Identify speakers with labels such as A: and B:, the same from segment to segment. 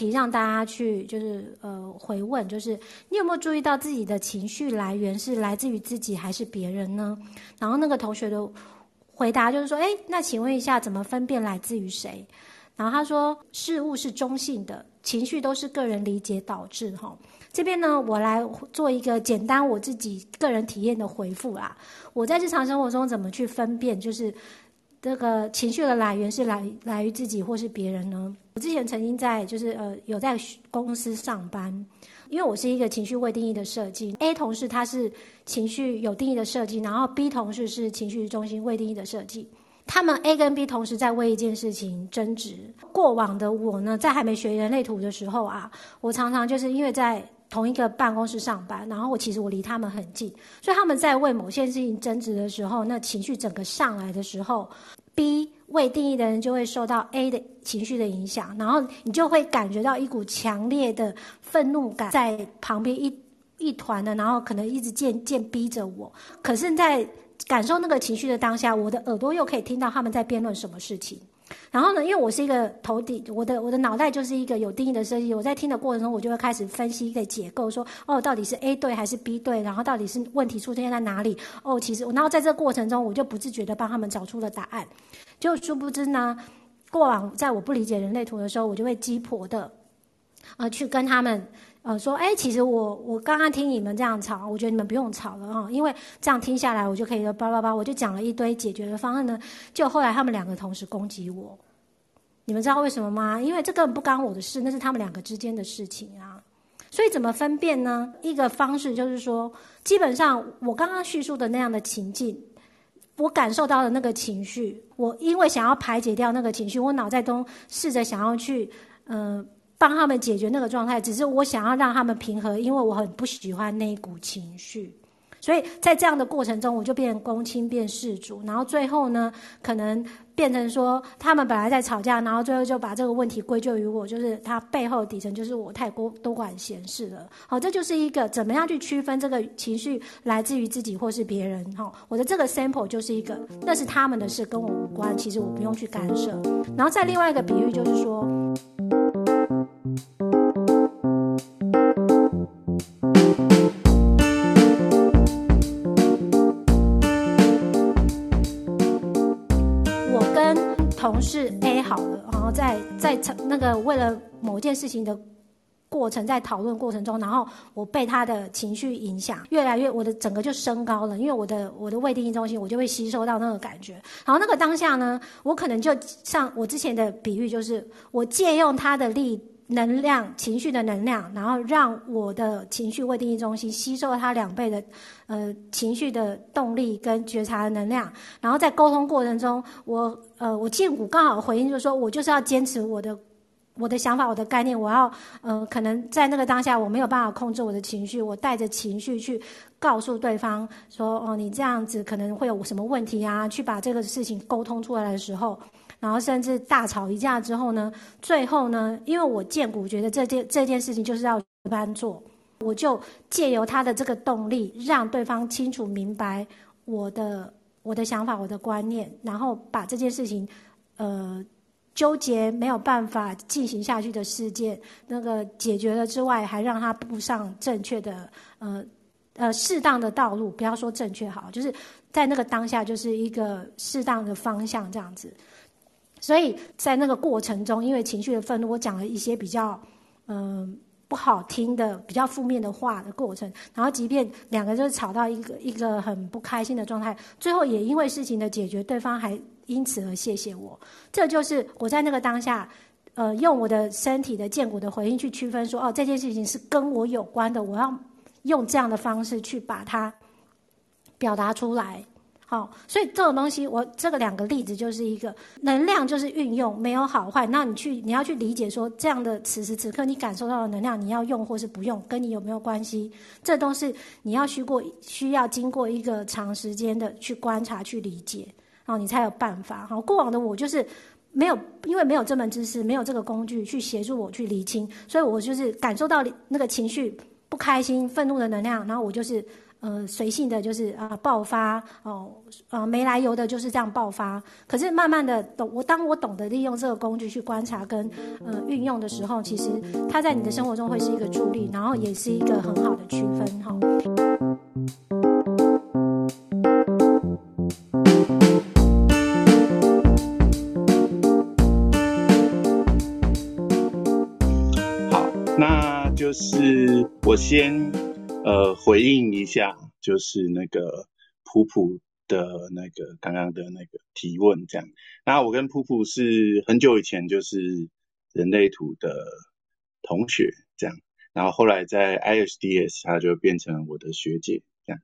A: 题让大家去就是呃回问，就是你有没有注意到自己的情绪来源是来自于自己还是别人呢？然后那个同学的回答就是说，哎，那请问一下，怎么分辨来自于谁？然后他说，事物是中性的，情绪都是个人理解导致。哈，这边呢，我来做一个简单我自己个人体验的回复啦。我在日常生活中怎么去分辨，就是。这个情绪的来源是来来于自己或是别人呢？我之前曾经在就是呃有在公司上班，因为我是一个情绪未定义的设计。A 同事他是情绪有定义的设计，然后 B 同事是情绪中心未定义的设计。他们 A 跟 B 同时在为一件事情争执。过往的我呢，在还没学人类图的时候啊，我常常就是因为在。同一个办公室上班，然后我其实我离他们很近，所以他们在为某些事情争执的时候，那情绪整个上来的时候，B 未定义的人就会受到 A 的情绪的影响，然后你就会感觉到一股强烈的愤怒感在旁边一一团的，然后可能一直渐渐逼着我。可是，在感受那个情绪的当下，我的耳朵又可以听到他们在辩论什么事情。然后呢，因为我是一个头顶，我的我的脑袋就是一个有定义的设计。我在听的过程中，我就会开始分析、给解构，说哦，到底是 A 对还是 B 对？然后到底是问题出现在哪里？哦，其实，然后在这个过程中，我就不自觉的帮他们找出了答案。就殊不知呢，过往在我不理解人类图的时候，我就会鸡婆的，呃，去跟他们。呃，说，哎，其实我我刚刚听你们这样吵，我觉得你们不用吵了哈，因为这样听下来，我就可以叭叭叭，我就讲了一堆解决的方案呢。就后来他们两个同时攻击我，你们知道为什么吗？因为这根本不干我的事，那是他们两个之间的事情啊。所以怎么分辨呢？一个方式就是说，基本上我刚刚叙述的那样的情境，我感受到的那个情绪，我因为想要排解掉那个情绪，我脑袋中试着想要去，嗯、帮他们解决那个状态，只是我想要让他们平和，因为我很不喜欢那一股情绪，所以在这样的过程中，我就变公亲变事主，然后最后呢，可能变成说他们本来在吵架，然后最后就把这个问题归咎于我，就是他背后底层就是我太过多管闲事了。好，这就是一个怎么样去区分这个情绪来自于自己或是别人。哈，我的这个 sample 就是一个，那是他们的事，跟我无关，其实我不用去干涉。然后再另外一个比喻就是说。在那个为了某件事情的过程，在讨论过程中，然后我被他的情绪影响，越来越我的整个就升高了，因为我的我的未定义中心，我就会吸收到那个感觉。然后那个当下呢，我可能就像我之前的比喻，就是我借用他的力。能量、情绪的能量，然后让我的情绪未定义中心吸收了它两倍的，呃，情绪的动力跟觉察的能量，然后在沟通过程中，我呃，我荐骨刚好回应就是说，我就是要坚持我的我的想法、我的概念，我要呃，可能在那个当下我没有办法控制我的情绪，我带着情绪去告诉对方说，哦，你这样子可能会有什么问题啊？去把这个事情沟通出来的时候。然后甚至大吵一架之后呢，最后呢，因为我荐骨觉得这件这件事情就是要一般做，我就借由他的这个动力，让对方清楚明白我的我的想法、我的观念，然后把这件事情，呃，纠结没有办法进行下去的事件，那个解决了之外，还让他步上正确的，呃呃，适当的道路。不要说正确好，就是在那个当下就是一个适当的方向这样子。所以在那个过程中，因为情绪的愤怒，我讲了一些比较嗯、不好听的、比较负面的话的过程。然后，即便两个就是吵到一个一个很不开心的状态，最后也因为事情的解决，对方还因此而谢谢我。这就是我在那个当下，呃，用我的身体的荐骨的回应去区分说，哦，这件事情是跟我有关的，我要用这样的方式去把它表达出来。好，所以这种东西，我这个两个例子就是一个能量，就是运用，没有好坏。那你去，你要去理解说，这样的此时此刻你感受到的能量，你要用或是不用，跟你有没有关系？这都是你要需过，需要经过一个长时间的去观察、去理解，然后你才有办法。好，过往的我就是没有，因为没有这门知识，没有这个工具去协助我去厘清，所以我就是感受到那个情绪不开心、愤怒的能量，然后我就是。呃随性的就是啊爆发哦，呃没来由的就是这样爆发。可是慢慢的懂我，当我懂得利用这个工具去观察跟呃运用的时候，其实它在你的生活中会是一个助力，然后也是一个很好的区分哈。
B: 好，那就是我先呃回应一下，就是那个普普的那个刚刚的那个提问，这样。那我跟普普是很久以前就是人类图的同学，这样。然后后来在 ISDS，他就变成我的学姐，这样。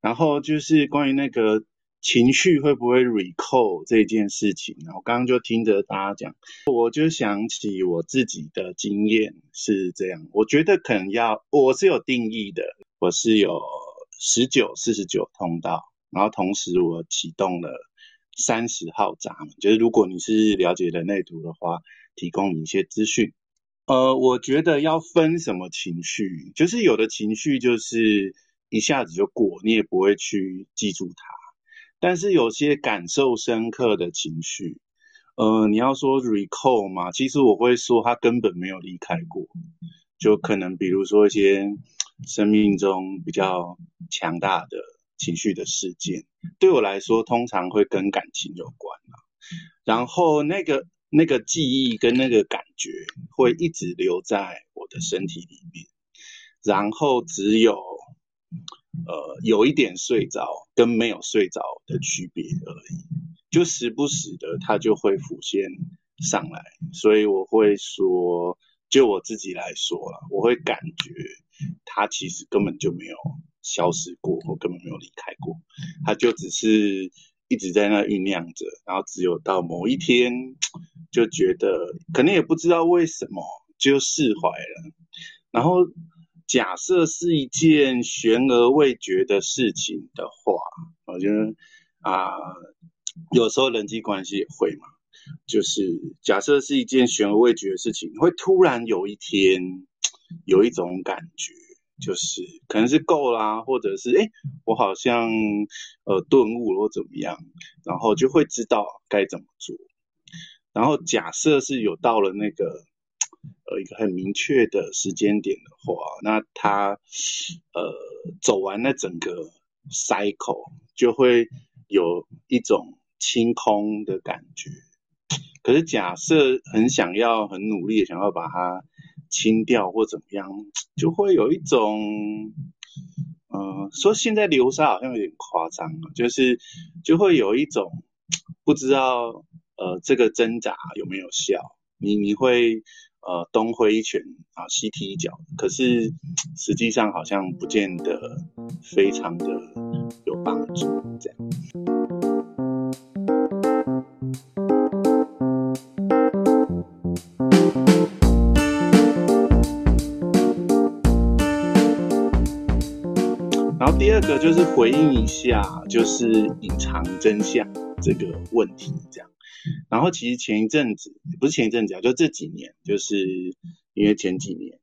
B: 然后就是关于那个情绪会不会 recall 这件事情，然后刚刚就听着大家讲，我就想起我自己的经验是这样。我觉得可能要，我是有定义的，我是有十九、四十九通道，然后同时我启动了三十号闸门，就是如果你是了解人类图的话，提供你一些资讯。呃，我觉得要分什么情绪，就是有的情绪就是一下子就过，你也不会去记住它。但是有些感受深刻的情绪，呃，你要说 recall 嘛，其实我会说他根本没有离开过。就可能比如说一些生命中比较强大的情绪的事件，对我来说通常会跟感情有关啊。然后那个。那个记忆跟那个感觉会一直留在我的身体里面，然后只有呃有一点睡着跟没有睡着的区别而已，就时不时的它就会浮现上来，所以我会说，就我自己来说了，我会感觉它其实根本就没有消失过，或根本没有离开过，它就只是。一直在那酝酿着，然后只有到某一天，就觉得可能也不知道为什么就释怀了。然后假设是一件悬而未决的事情的话，我觉得啊，有时候人际关系也会嘛，就是假设是一件悬而未决的事情，会突然有一天有一种感觉。就是可能是够啦，或者是诶，我好像呃顿悟了或怎么样，然后就会知道该怎么做。然后假设是有到了那个呃一个很明确的时间点的话，那他呃走完了整个 cycle，就会有一种清空的感觉。可是假设很想要、很努力想要把它。清掉或怎么样，就会有一种，呃，说现在流沙好像有点夸张了，就是就会有一种不知道，呃，这个挣扎有没有效，你你会呃东挥一拳啊西踢一脚，可是实际上好像不见得非常的有帮助，这样。然后第二个就是回应一下，就是隐藏真相这个问题，这样。然后其实前一阵子，不是前一阵子啊，就这几年，就是因为前几年，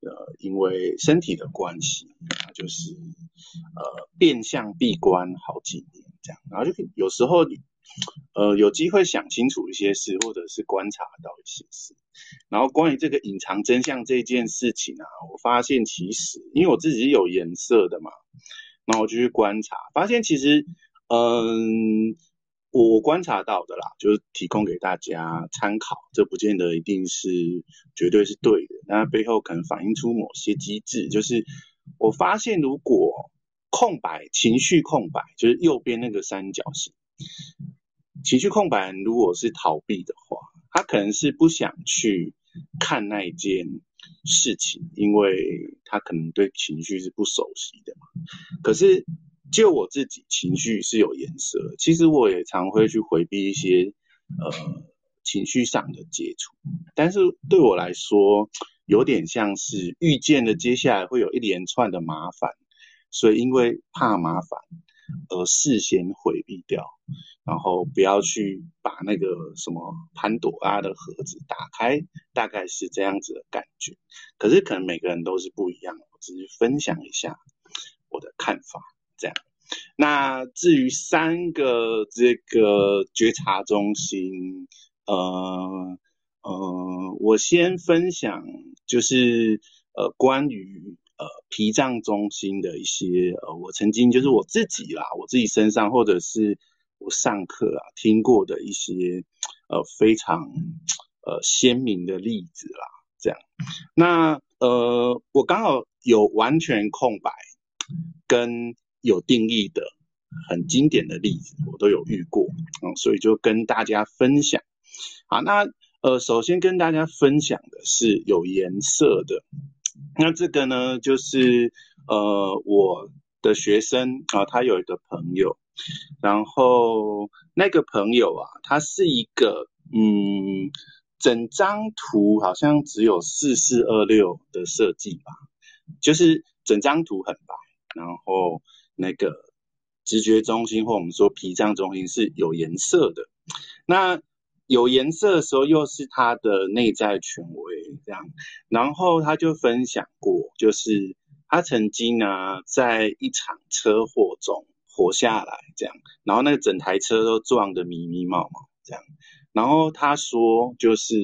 B: 呃，因为身体的关系，就是呃变相闭关好几年这样。然后就有时候，呃，有机会想清楚一些事，或者是观察到一些事。然后关于这个隐藏真相这件事情啊，我发现其实，因为我自己有颜色的嘛。然后我就去观察，发现其实，嗯，我观察到的啦，就是提供给大家参考，这不见得一定是绝对是对的，那背后可能反映出某些机制。就是我发现，如果空白情绪空白，就是右边那个三角形，情绪空白，如果是逃避的话，他可能是不想去看那一件。事情，因为他可能对情绪是不熟悉的嘛。可是就我自己，情绪是有颜色。其实我也常会去回避一些呃情绪上的接触，但是对我来说，有点像是预见了接下来会有一连串的麻烦，所以因为怕麻烦。而事先回避掉，然后不要去把那个什么潘朵拉的盒子打开，大概是这样子的感觉。可是可能每个人都是不一样，我只是分享一下我的看法。这样，那至于三个这个觉察中心，呃呃，我先分享就是呃关于呃脾脏中心的一些呃我曾经就是我自己啦，我自己身上或者是我上课啊听过的一些呃非常呃鲜明的例子啦。这样，那呃我刚好有完全空白跟。有定义的很经典的例子，我都有遇过，嗯，所以就跟大家分享。好，那呃，首先跟大家分享的是有颜色的。那这个呢，就是呃，我的学生啊，他有一个朋友，然后那个朋友啊，他是一个嗯，整张图好像只有四四二六的设计吧，就是整张图很白，然后。那个直觉中心或我们说脾脏中心是有颜色的，那有颜色的时候又是他的内在权威这样，然后他就分享过，就是他曾经呢在一场车祸中活下来这样，然后那个整台车都撞得迷迷茫茫这样，然后他说就是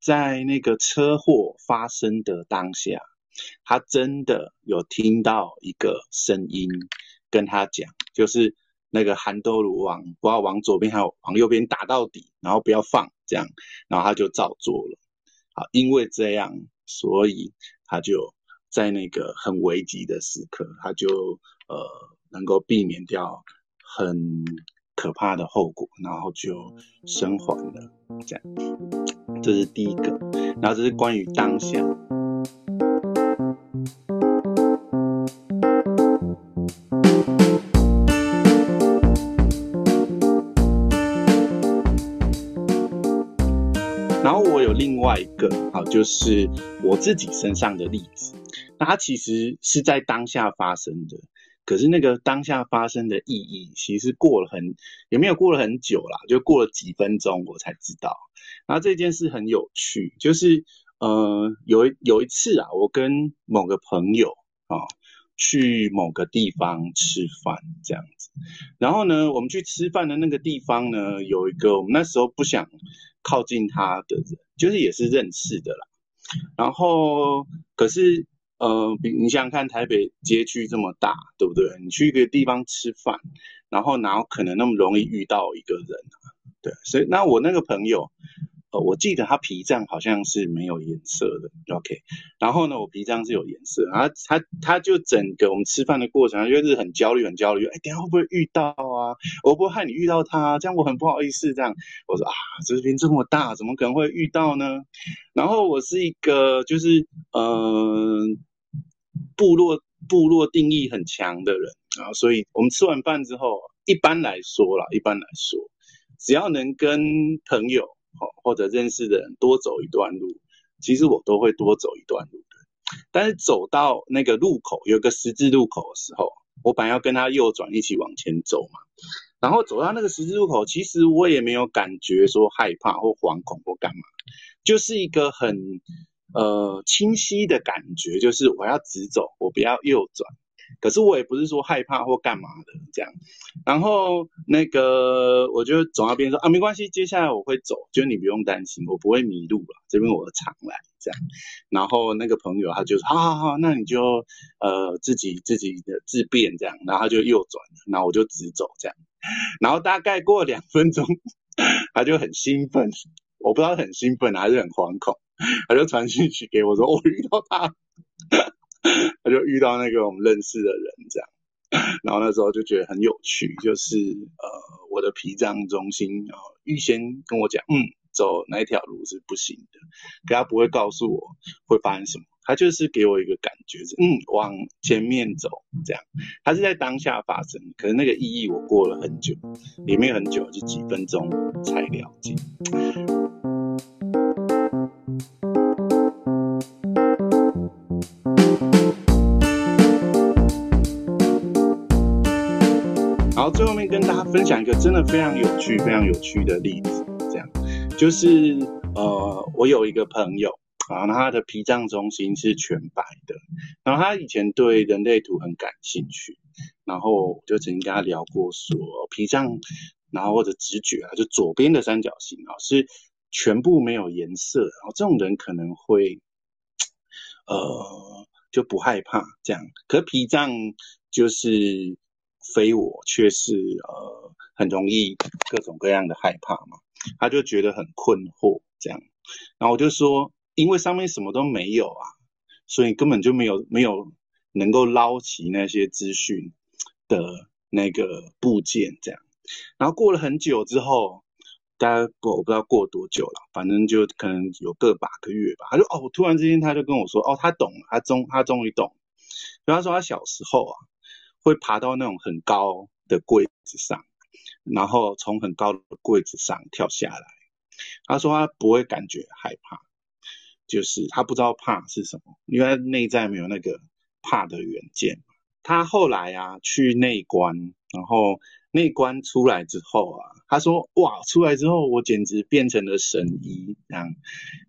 B: 在那个车祸发生的当下。他真的有听到一个声音跟他讲，就是那个韩多鲁往不要往左边还有往右边打到底，然后不要放这样，然后他就照做了。好，因为这样，所以他就在那个很危急的时刻，他就呃能够避免掉很可怕的后果，然后就生还了。这样，这是第一个，然后这是关于当下。好，就是我自己身上的例子，那它其实是在当下发生的，可是那个当下发生的意义，其实过了很，也没有过了很久啦，就过了几分钟我才知道。然后这件事很有趣，就是呃有有一次啊，我跟某个朋友啊去某个地方吃饭这样子，然后呢，我们去吃饭的那个地方呢，有一个我们那时候不想。靠近他的人，就是也是认识的啦。然后，可是，呃，比你想想看，台北街区这么大，对不对？你去一个地方吃饭，然后哪有可能那么容易遇到一个人啊？对，所以那我那个朋友。呃，我记得他脾脏好像是没有颜色的，OK。然后呢，我脾脏是有颜色，然后他他就整个我们吃饭的过程，他就是很焦虑，很焦虑。哎，等下会不会遇到？我不会害你遇到他？这样我很不好意思。这样我说啊，这边这么大，怎么可能会遇到呢？然后我是一个就是嗯、呃，部落部落定义很强的人啊，所以我们吃完饭之后，一般来说啦，一般来说，只要能跟朋友。或者认识的人多走一段路，其实我都会多走一段路的。但是走到那个路口，有个十字路口的时候，我本来要跟他右转一起往前走嘛。然后走到那个十字路口，其实我也没有感觉说害怕或惶恐或干嘛，就是一个很呃清晰的感觉，就是我要直走，我不要右转。可是我也不是说害怕或干嘛的这样，然后那个我就走到边说啊，没关系，接下来我会走，就你不用担心，我不会迷路了，这边我常来这样。然后那个朋友他就说好好好，那你就呃自己自己的自便这样，然后他就右转，然后我就直走这样，然后大概过两分钟，他就很兴奋，我不知道很兴奋还是很惶恐，他就传讯息给我说我遇到他。他就遇到那个我们认识的人，这样，然后那时候就觉得很有趣，就是呃，我的脾脏中心啊，预先跟我讲，嗯，走哪一条路是不行的，可他不会告诉我会发生什么，他就是给我一个感觉，是嗯，往前面走，这样，他是在当下发生，可是那个意义我过了很久，也没有很久，就几分钟才了解。分享一个真的非常有趣、非常有趣的例子，这样。就是呃，我有一个朋友啊，那他的脾脏中心是全白的，然后他以前对人类图很感兴趣，然后就曾经跟他聊过说脾脏，然后或者直觉啊，就左边的三角形啊是全部没有颜色，然后这种人可能会呃就不害怕这样，可脾脏就是非我却是呃很容易各种各样的害怕嘛，他就觉得很困惑这样，然后我就说。因为上面什么都没有啊，所以根本就没有没有能够捞起那些资讯的那个部件，这样。然后过了很久之后，大概过我不知道过多久了，反正就可能有个把个月吧。他就哦，突然之间他就跟我说，哦，他懂了，他终他终于懂。比方说他小时候啊，会爬到那种很高的柜子上，然后从很高的柜子上跳下来。他说他不会感觉害怕。就是他不知道怕是什么，因为他内在没有那个怕的元件。他后来啊去内观，然后内观出来之后啊，他说哇，出来之后我简直变成了神医这样，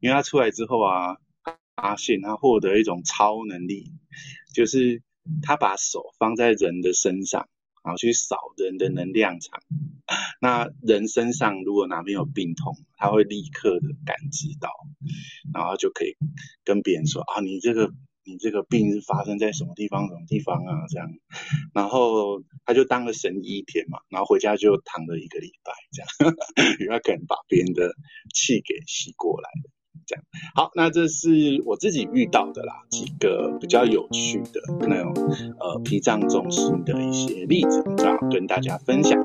B: 因为他出来之后啊，发现他获得一种超能力，就是他把手放在人的身上。然后去扫人的能量场，那人身上如果哪边有病痛，他会立刻的感知到，然后就可以跟别人说啊，你这个你这个病是发生在什么地方什么地方啊这样，然后他就当了神医一天嘛，然后回家就躺了一个礼拜这样，因为他可能把别人的气给吸过来。好，那这是我自己遇到的啦，几个比较有趣的那种呃脾脏中心的一些例子，啊跟大家分享。